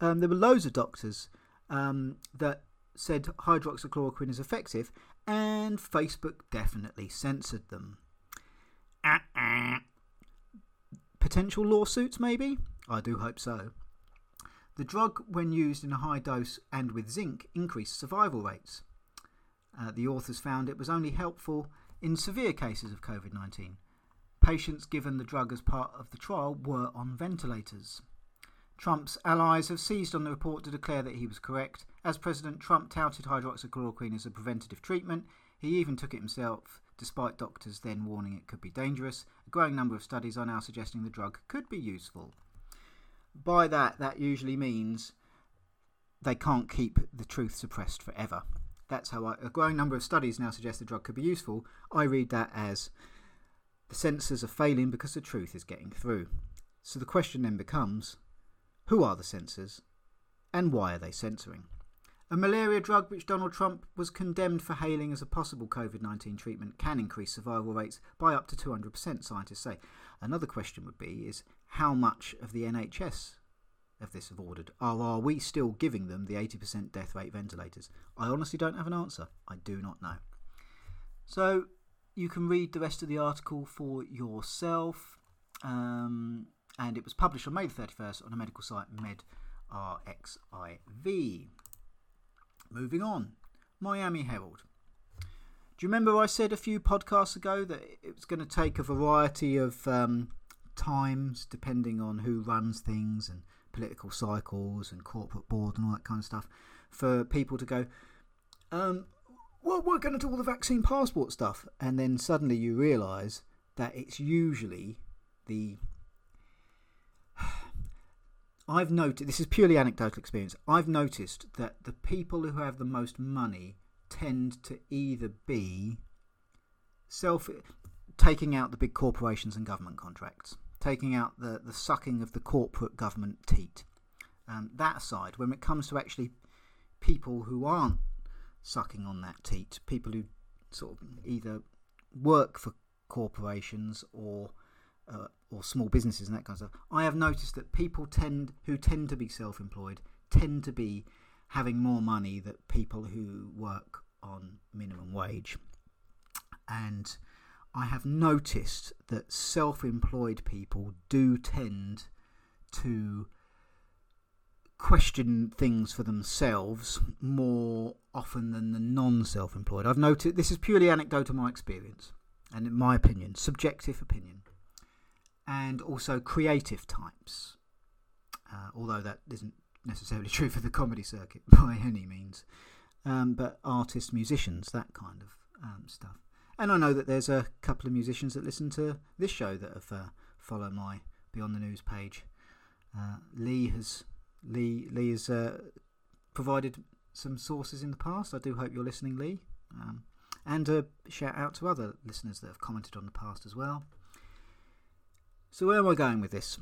Um, there were loads of doctors um, that said hydroxychloroquine is effective, and Facebook definitely censored them. Uh -uh. Potential lawsuits, maybe? I do hope so. The drug, when used in a high dose and with zinc, increased survival rates. Uh, the authors found it was only helpful in severe cases of COVID 19. Patients given the drug as part of the trial were on ventilators. Trump's allies have seized on the report to declare that he was correct. As President Trump touted hydroxychloroquine as a preventative treatment, he even took it himself despite doctors then warning it could be dangerous. A growing number of studies are now suggesting the drug could be useful. By that, that usually means they can't keep the truth suppressed forever. That's how I, a growing number of studies now suggest the drug could be useful. I read that as the censors are failing because the truth is getting through. So the question then becomes who are the censors and why are they censoring? A malaria drug which Donald Trump was condemned for hailing as a possible COVID 19 treatment can increase survival rates by up to 200%, scientists say. Another question would be is how much of the NHS of this have ordered? Or are we still giving them the 80% death rate ventilators? I honestly don't have an answer. I do not know. So you can read the rest of the article for yourself. Um, and it was published on May the 31st on a medical site, MedRxiv. Moving on, Miami Herald. Do you remember I said a few podcasts ago that it was going to take a variety of um, times, depending on who runs things and political cycles and corporate board and all that kind of stuff, for people to go, um, well, we're going to do all the vaccine passport stuff. And then suddenly you realise that it's usually the I've noted this is purely anecdotal experience. I've noticed that the people who have the most money tend to either be self taking out the big corporations and government contracts, taking out the, the sucking of the corporate government teat. Um, that side, when it comes to actually people who aren't sucking on that teat, people who sort of either work for corporations or uh, or small businesses and that kind of stuff, I have noticed that people tend who tend to be self-employed tend to be having more money than people who work on minimum wage. And I have noticed that self-employed people do tend to question things for themselves more often than the non-self-employed. I've noted this is purely anecdotal my experience and in my opinion, subjective opinion, and also creative types. Uh, although that isn't necessarily (laughs) true for the comedy circuit (laughs) by any means, um, but artists, musicians, that kind of um, stuff. And I know that there's a couple of musicians that listen to this show that have uh, followed my Beyond the News page. Uh, Lee has Lee Lee has uh, provided some sources in the past. I do hope you're listening, Lee. Um, and a shout out to other listeners that have commented on the past as well. So, where am I going with this?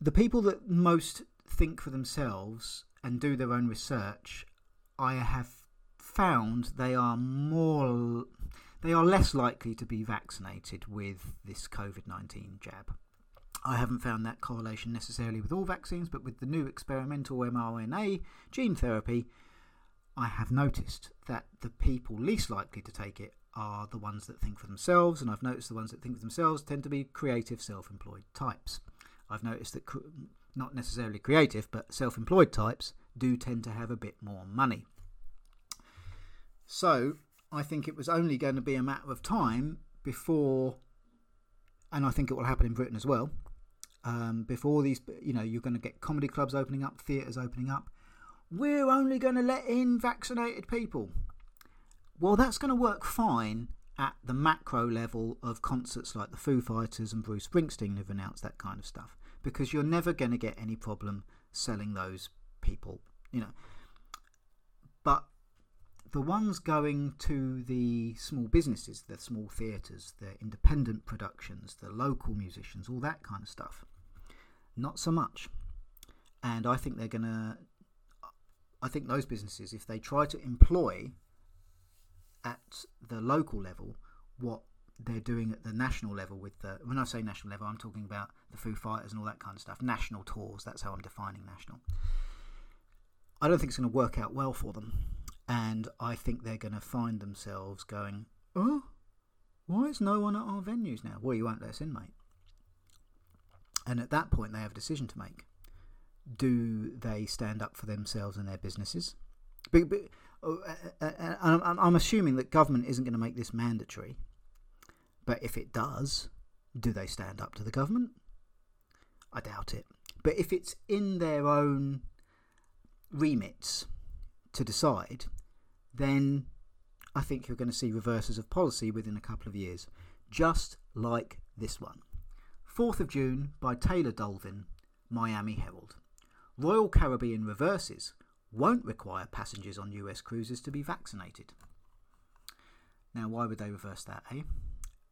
The people that most think for themselves and do their own research, I have found they are more they are less likely to be vaccinated with this COVID 19 jab. I haven't found that correlation necessarily with all vaccines, but with the new experimental mRNA gene therapy, I have noticed that the people least likely to take it are the ones that think for themselves, and I've noticed the ones that think for themselves tend to be creative, self employed types. I've noticed that not necessarily creative, but self employed types do tend to have a bit more money. So I think it was only going to be a matter of time before, and I think it will happen in Britain as well. Um, before these, you know, you're going to get comedy clubs opening up, theatres opening up. We're only going to let in vaccinated people. Well, that's going to work fine at the macro level of concerts like the Foo Fighters and Bruce Springsteen have announced that kind of stuff because you're never going to get any problem selling those people, you know. But the ones going to the small businesses, the small theatres, the independent productions, the local musicians, all that kind of stuff, not so much. And I think they're going to. I think those businesses, if they try to employ at the local level what they're doing at the national level with the when I say national level I'm talking about the Foo Fighters and all that kind of stuff. National tours that's how I'm defining national. I don't think it's going to work out well for them and I think they're going to find themselves going oh why is no one at our venues now? Well you won't let us in mate. And at that point they have a decision to make. Do they stand up for themselves and their businesses? But, but Oh, I'm assuming that government isn't going to make this mandatory. But if it does, do they stand up to the government? I doubt it. But if it's in their own remits to decide, then I think you're going to see reverses of policy within a couple of years, just like this one. 4th of June by Taylor Dolven, Miami Herald. Royal Caribbean reverses won't require passengers on US cruises to be vaccinated. Now, why would they reverse that, eh?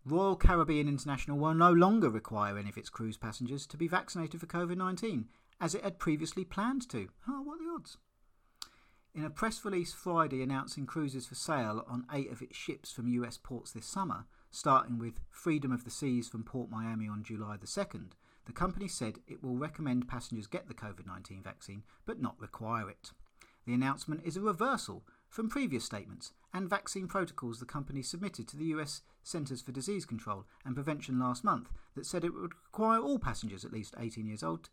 Royal Caribbean International will no longer require any of its cruise passengers to be vaccinated for COVID 19, as it had previously planned to. Oh, what the odds? In a press release Friday announcing cruises for sale on eight of its ships from US ports this summer, starting with Freedom of the Seas from Port Miami on July the 2nd, the company said it will recommend passengers get the COVID 19 vaccine but not require it. The announcement is a reversal from previous statements and vaccine protocols the company submitted to the US Centers for Disease Control and Prevention last month that said it would require all passengers at least 18 years old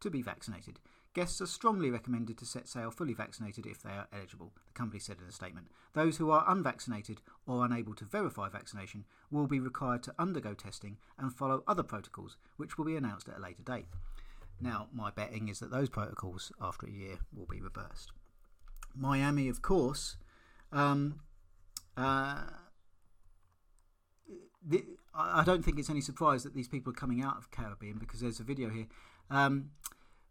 to be vaccinated. Guests are strongly recommended to set sail fully vaccinated if they are eligible, the company said in a statement. Those who are unvaccinated or unable to verify vaccination will be required to undergo testing and follow other protocols, which will be announced at a later date. Now, my betting is that those protocols, after a year, will be reversed. Miami, of course. Um, uh, the, I don't think it's any surprise that these people are coming out of Caribbean because there's a video here. Um,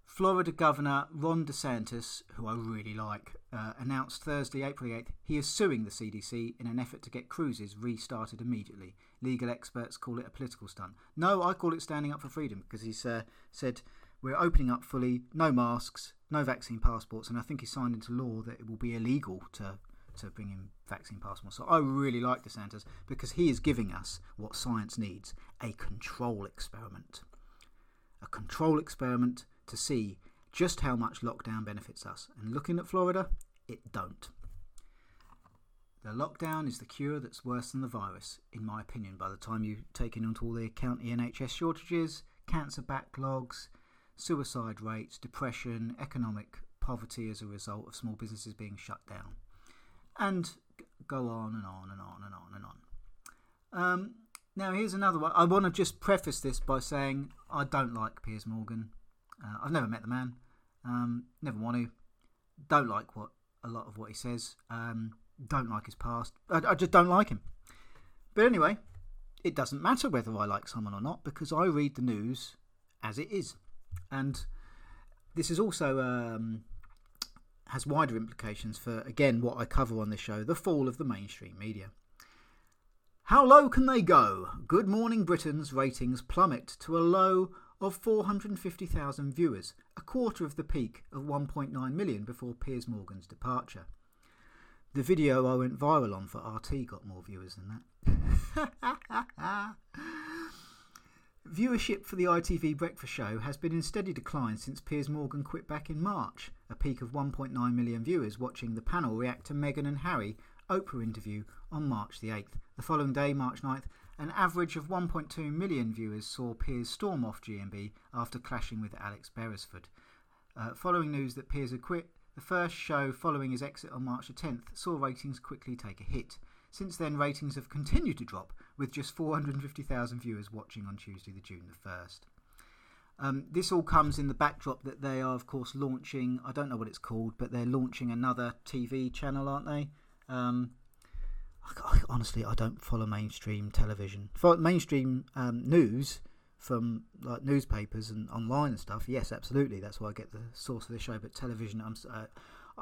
Florida Governor Ron DeSantis, who I really like, uh, announced Thursday, April 8th, he is suing the CDC in an effort to get cruises restarted immediately. Legal experts call it a political stunt. No, I call it standing up for freedom because he's uh, said we're opening up fully, no masks, no vaccine passports, and I think he signed into law that it will be illegal to to bring in vaccine passports. So I really like DeSantis because he is giving us what science needs a control experiment. A control experiment to see just how much lockdown benefits us. And looking at Florida, it don't. The lockdown is the cure that's worse than the virus, in my opinion, by the time you take into all the county NHS shortages, cancer backlogs, suicide rates, depression, economic poverty as a result of small businesses being shut down. And go on and on and on and on and on. Um, now, here's another one. I want to just preface this by saying I don't like Piers Morgan. Uh, I've never met the man, um, never want to. Don't like what a lot of what he says. Um, don't like his past. I, I just don't like him. But anyway, it doesn't matter whether I like someone or not because I read the news as it is. And this is also um, has wider implications for, again, what I cover on this show the fall of the mainstream media. How low can they go? Good Morning Britain's ratings plummet to a low of 450,000 viewers, a quarter of the peak of 1.9 million before Piers Morgan's departure. The video I went viral on for RT got more viewers than that. (laughs) Viewership for the ITV Breakfast Show has been in steady decline since Piers Morgan quit back in March, a peak of 1.9 million viewers watching the panel react to Meghan and Harry Oprah interview on March the 8th. The following day, March 9th, an average of 1.2 million viewers saw Piers storm off GMB after clashing with Alex Beresford. Uh, following news that Piers had quit, the first show following his exit on March the 10th saw ratings quickly take a hit. Since then, ratings have continued to drop, with just 450,000 viewers watching on Tuesday, the June the 1st. Um, this all comes in the backdrop that they are, of course, launching. I don't know what it's called, but they're launching another TV channel, aren't they? Um, I, I, honestly, I don't follow mainstream television. For mainstream um, news from like newspapers and online and stuff, yes, absolutely. That's why I get the source of the show. But television, uh,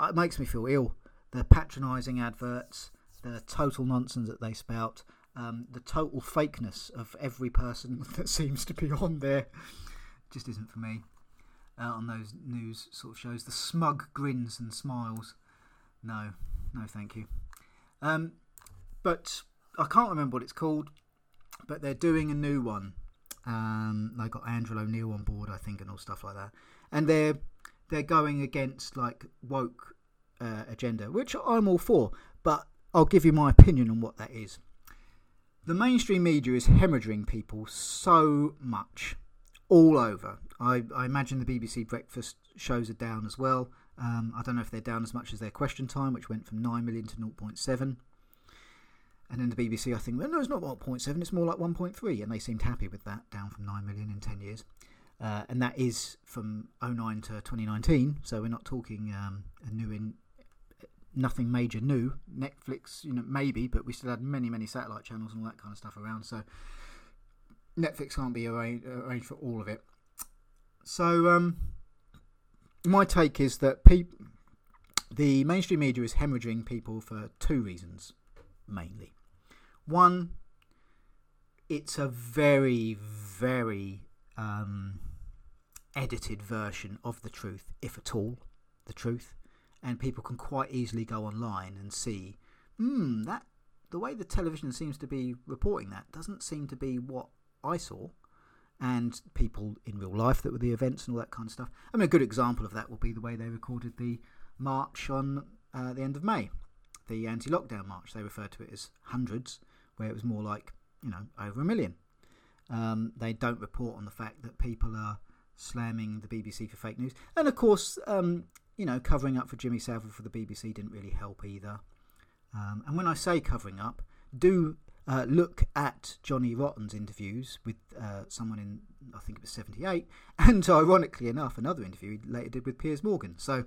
it makes me feel ill. The patronising adverts, the total nonsense that they spout, um, the total fakeness of every person (laughs) that seems to be on there, just isn't for me. Uh, on those news sort of shows, the smug grins and smiles. No, no, thank you. Um, but I can't remember what it's called. But they're doing a new one. Um, they got Andrew O'Neill on board, I think, and all stuff like that. And they're they're going against like woke uh, agenda, which I'm all for. But I'll give you my opinion on what that is. The mainstream media is hemorrhaging people so much, all over. I, I imagine the BBC breakfast shows are down as well. Um, I don't know if they're down as much as their question time, which went from 9 million to 0.7. And then the BBC, I think, well, no, it's not 0.7, it's more like 1.3. And they seemed happy with that, down from 9 million in 10 years. Uh, and that is from 09 to 2019. So we're not talking um, a new in nothing major new. Netflix, you know, maybe, but we still had many, many satellite channels and all that kind of stuff around. So Netflix can't be arranged, arranged for all of it. So um, my take is that the mainstream media is hemorrhaging people for two reasons, mainly. One, it's a very, very um, edited version of the truth, if at all, the truth. And people can quite easily go online and see, hmm, that the way the television seems to be reporting that doesn't seem to be what I saw. And people in real life that were the events and all that kind of stuff. I mean, a good example of that will be the way they recorded the march on uh, the end of May, the anti lockdown march. They referred to it as hundreds where it was more like, you know, over a million. Um, they don't report on the fact that people are slamming the BBC for fake news. And of course, um, you know, covering up for Jimmy Savile for the BBC didn't really help either. Um, and when I say covering up, do uh, look at Johnny Rotten's interviews with uh, someone in, I think it was 78, (laughs) and ironically enough, another interview he later did with Piers Morgan. So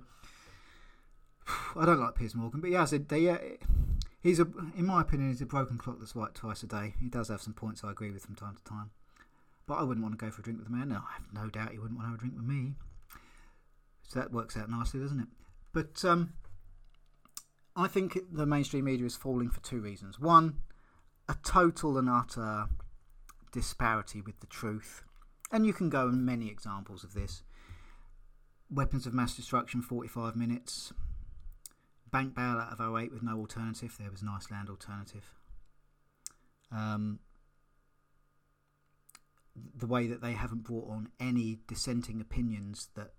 (sighs) I don't like Piers Morgan, but has a, they, uh, he's a, in my opinion, he's a broken clock that's right twice a day. He does have some points I agree with from time to time, but I wouldn't want to go for a drink with the man. No, I have no doubt he wouldn't want to have a drink with me. So that works out nicely, doesn't it? But um, I think the mainstream media is falling for two reasons. One, a total and utter disparity with the truth, and you can go in many examples of this. Weapons of mass destruction, 45 minutes bank bailout of 08 with no alternative. There was an Iceland alternative. Um, the way that they haven't brought on any dissenting opinions that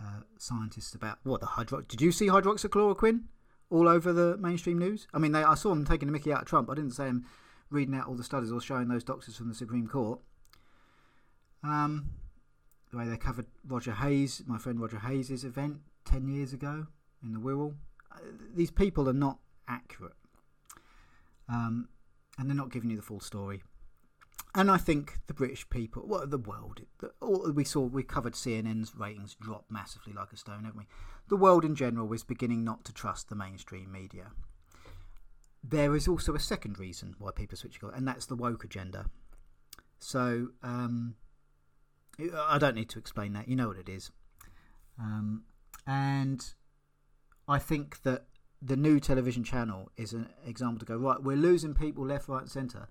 uh, scientists about what the hydro. Did you see hydroxychloroquine all over the mainstream news? I mean, they, I saw them taking the Mickey out of Trump. I didn't say them reading out all the studies or showing those doctors from the Supreme Court. Um, the way they covered Roger Hayes, my friend Roger Hayes' event 10 years ago in the Wirral. Uh, these people are not accurate. Um, and they're not giving you the full story. And I think the British people, well, the world, the, we saw, we covered CNN's ratings drop massively like a stone, haven't we? The world in general is beginning not to trust the mainstream media. There is also a second reason why people are switching on, and that's the woke agenda. So, um, I don't need to explain that. You know what it is. Um, and I think that the new television channel is an example to go, right, we're losing people left, right, and centre.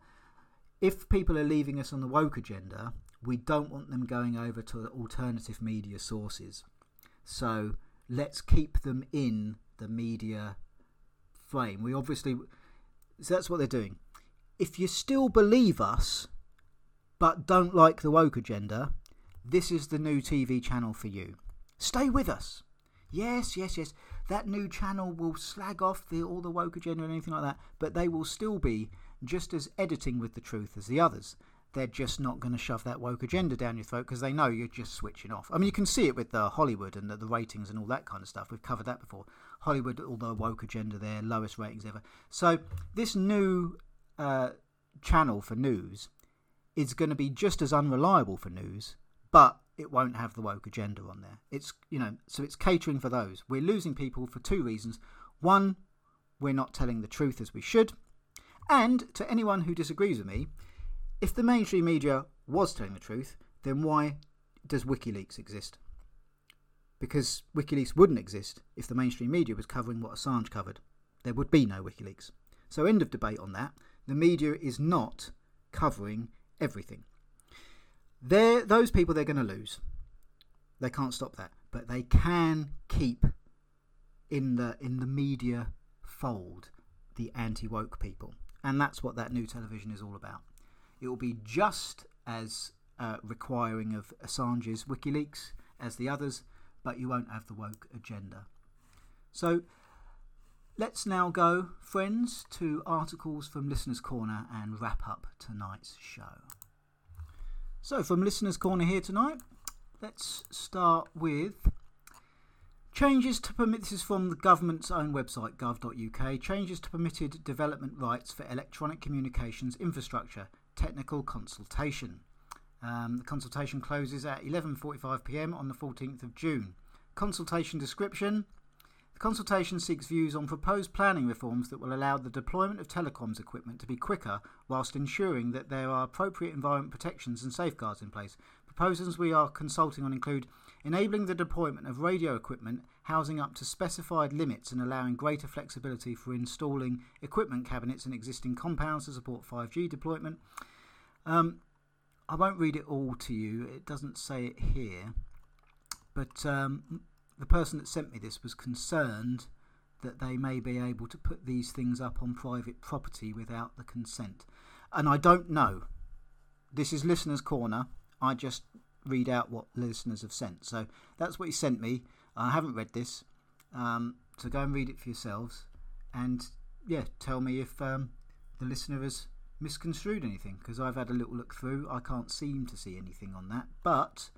If people are leaving us on the woke agenda, we don't want them going over to alternative media sources. So let's keep them in the media frame. We obviously, so that's what they're doing. If you still believe us, but don't like the woke agenda, this is the new TV channel for you. Stay with us. Yes, yes, yes. That new channel will slag off the, all the woke agenda and anything like that, but they will still be just as editing with the truth as the others. They're just not going to shove that woke agenda down your throat because they know you're just switching off. I mean, you can see it with the Hollywood and the, the ratings and all that kind of stuff. We've covered that before. Hollywood, all the woke agenda there, lowest ratings ever. So this new uh, channel for news is going to be just as unreliable for news but it won't have the woke agenda on there. It's you know, so it's catering for those. We're losing people for two reasons. One, we're not telling the truth as we should. And to anyone who disagrees with me, if the mainstream media was telling the truth, then why does WikiLeaks exist? Because WikiLeaks wouldn't exist if the mainstream media was covering what Assange covered. There would be no WikiLeaks. So, end of debate on that. The media is not covering everything. They're, those people they're going to lose. They can't stop that, but they can keep in the in the media fold the anti woke people, and that's what that new television is all about. It will be just as uh, requiring of Assange's WikiLeaks as the others, but you won't have the woke agenda. So let's now go, friends, to articles from Listener's Corner and wrap up tonight's show. So, from Listener's Corner here tonight, let's start with changes to permit. This is from the government's own website, gov.uk. Changes to permitted development rights for electronic communications infrastructure, technical consultation. Um, the consultation closes at 11:45 p.m. on the 14th of June. Consultation description. The consultation seeks views on proposed planning reforms that will allow the deployment of telecoms equipment to be quicker whilst ensuring that there are appropriate environment protections and safeguards in place. Proposals we are consulting on include enabling the deployment of radio equipment housing up to specified limits and allowing greater flexibility for installing equipment cabinets in existing compounds to support 5G deployment. Um, I won't read it all to you, it doesn't say it here, but um, the person that sent me this was concerned that they may be able to put these things up on private property without the consent. And I don't know. This is Listener's Corner. I just read out what listeners have sent. So that's what he sent me. I haven't read this. Um, so go and read it for yourselves. And yeah, tell me if um, the listener has misconstrued anything. Because I've had a little look through. I can't seem to see anything on that. But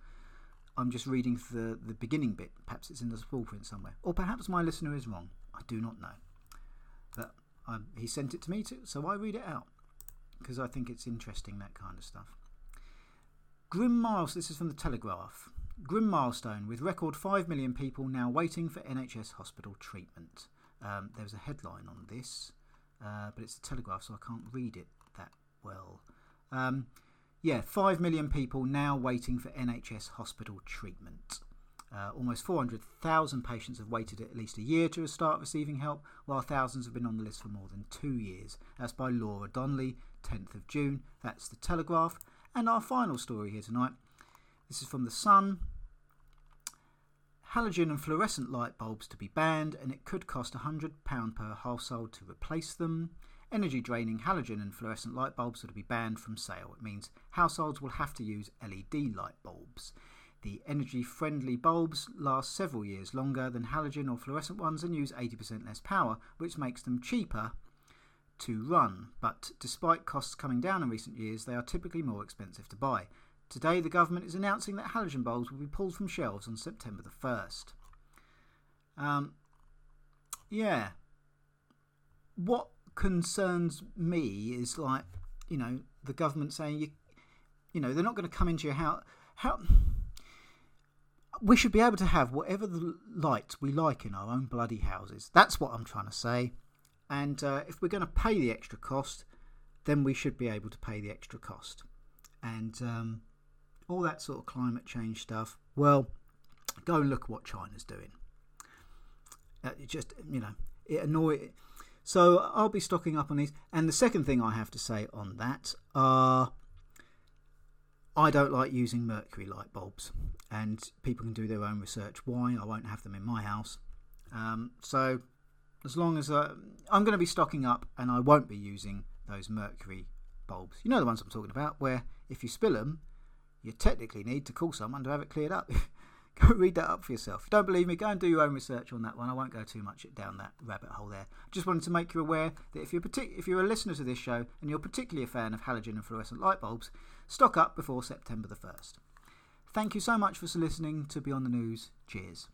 I'm just reading the, the beginning bit. Perhaps it's in the small print somewhere. Or perhaps my listener is wrong. I do not know. But um, he sent it to me, too, so I read it out. Because I think it's interesting, that kind of stuff. Grim milestone. This is from the Telegraph. Grim milestone with record 5 million people now waiting for NHS hospital treatment. Um, there's a headline on this, uh, but it's the Telegraph, so I can't read it that well. Um, yeah, 5 million people now waiting for NHS hospital treatment. Uh, almost 400,000 patients have waited at least a year to start receiving help, while thousands have been on the list for more than two years. That's by Laura Donnelly, 10th of June. That's the Telegraph. And our final story here tonight. This is from The Sun. Halogen and fluorescent light bulbs to be banned, and it could cost £100 per household to replace them. Energy draining halogen and fluorescent light bulbs are to be banned from sale. It means households will have to use LED light bulbs. The energy friendly bulbs last several years longer than halogen or fluorescent ones and use 80% less power, which makes them cheaper to run. But despite costs coming down in recent years, they are typically more expensive to buy. Today, the government is announcing that halogen bulbs will be pulled from shelves on September the 1st. Um, yeah. What concerns me is like, you know, the government saying, you, you know, they're not going to come into your house. How. We should be able to have whatever the lights we like in our own bloody houses. That's what I'm trying to say. And uh, if we're going to pay the extra cost, then we should be able to pay the extra cost. And um, all that sort of climate change stuff, well, go and look at what China's doing. Uh, it just, you know, it annoys. So I'll be stocking up on these. And the second thing I have to say on that are I don't like using mercury light bulbs, and people can do their own research why. I won't have them in my house. Um, so as long as uh, I'm going to be stocking up and I won't be using those mercury bulbs. You know the ones I'm talking about, where if you spill them, you technically need to call someone to have it cleared up. (laughs) go read that up for yourself. If you don't believe me, go and do your own research on that one. I won't go too much down that rabbit hole there. Just wanted to make you aware that if you're partic- if you're a listener to this show and you're particularly a fan of halogen and fluorescent light bulbs, stock up before September the 1st. Thank you so much for listening to Beyond the News. Cheers.